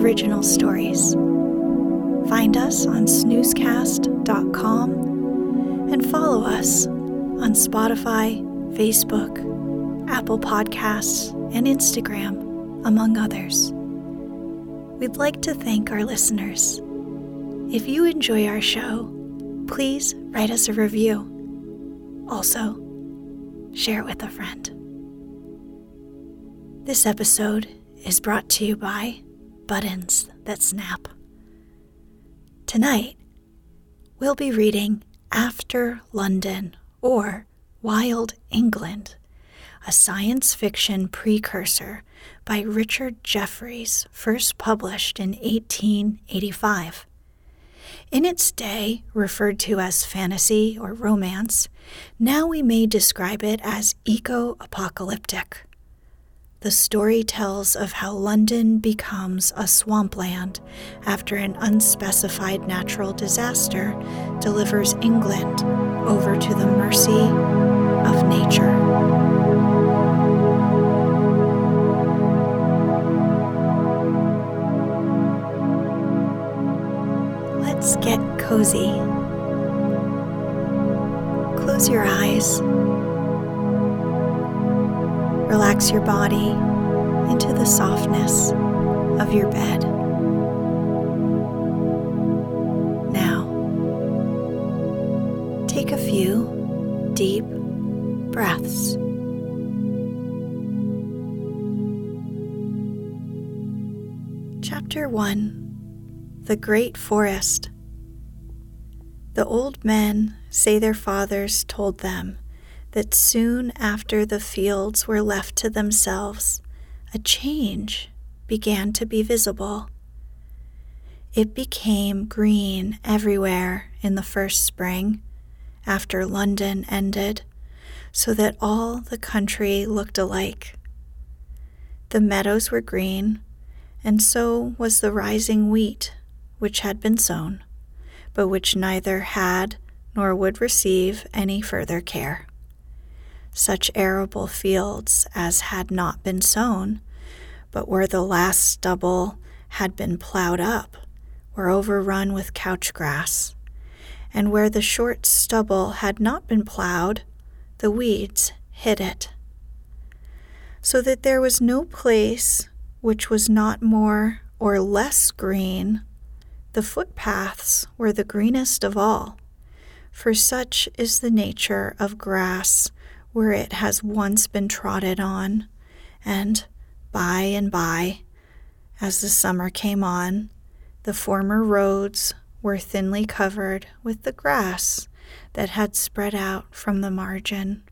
Original stories. Find us on snoozecast.com and follow us on Spotify, Facebook, Apple Podcasts, and Instagram, among others. We'd like to thank our listeners. If you enjoy our show, please write us a review. Also, share it with a friend. This episode is brought to you by Buttons That Snap. Tonight, we'll be reading After London or Wild England, a science fiction precursor by Richard Jefferies, first published in 1885. In its day, referred to as fantasy or romance, now we may describe it as eco apocalyptic. The story tells of how London becomes a swampland after an unspecified natural disaster delivers England over to the mercy of nature. Let's get cozy. Close your eyes. Relax your body into the softness of your bed. Now, take a few deep breaths. Chapter 1 The Great Forest. The old men say their fathers told them that soon after the fields were left to themselves, a change began to be visible. It became green everywhere in the first spring, after London ended, so that all the country looked alike. The meadows were green, and so was the rising wheat which had been sown, but which neither had nor would receive any further care. Such arable fields as had not been sown, but where the last stubble had been plowed up, were overrun with couch grass, and where the short stubble had not been plowed, the weeds hid it. So that there was no place which was not more or less green. The footpaths were the greenest of all, for such is the nature of grass where it has once been trodden on, and by and by, as the summer came on, the former roads were thinly covered with the grass that had spread out from the margin.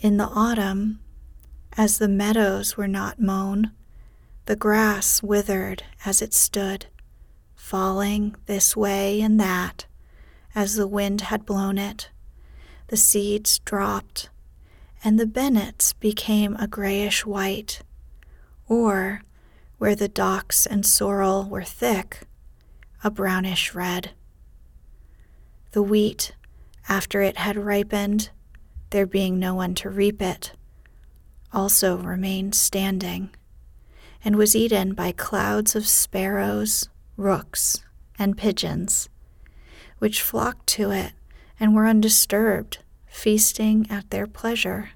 In the autumn, as the meadows were not mown, the grass withered as it stood, falling this way and that as the wind had blown it. The seeds dropped, and the bennets became a grayish white, or, where the docks and sorrel were thick, a brownish red. The wheat, after it had ripened, there being no one to reap it, also remained standing, and was eaten by clouds of sparrows, rooks, and pigeons, which flocked to it and were undisturbed, feasting at their pleasure.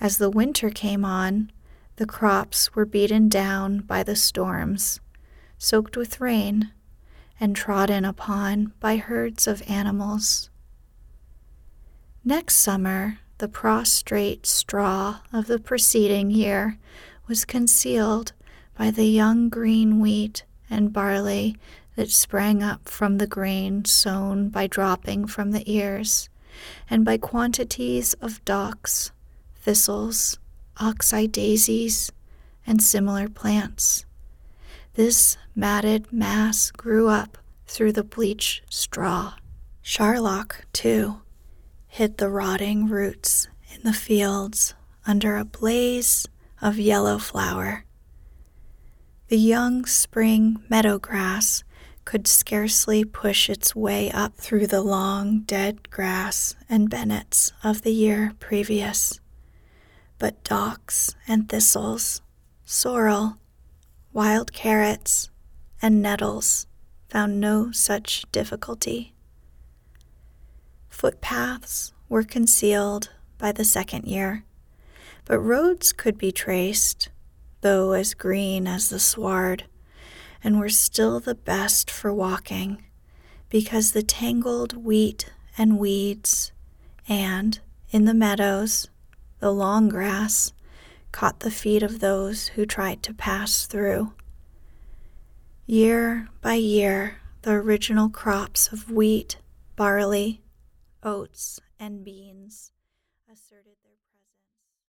As the winter came on, the crops were beaten down by the storms, soaked with rain, and trodden upon by herds of animals. Next summer, the prostrate straw of the preceding year was concealed by the young green wheat and barley that sprang up from the grain sown by dropping from the ears, and by quantities of docks, thistles, oxeye daisies, and similar plants. This matted mass grew up through the bleached straw. Charlock, too, hid the rotting roots in the fields under a blaze of yellow flower. The young spring meadow grass could scarcely push its way up through the long dead grass and bennets of the year previous. But docks and thistles, sorrel, wild carrots, and nettles found no such difficulty. Footpaths were concealed by the second year, but roads could be traced, though as green as the sward, and were still the best for walking, because the tangled wheat and weeds, and, in the meadows, the long grass, caught the feet of those who tried to pass through. Year by year, the original crops of wheat, barley, oats, and beans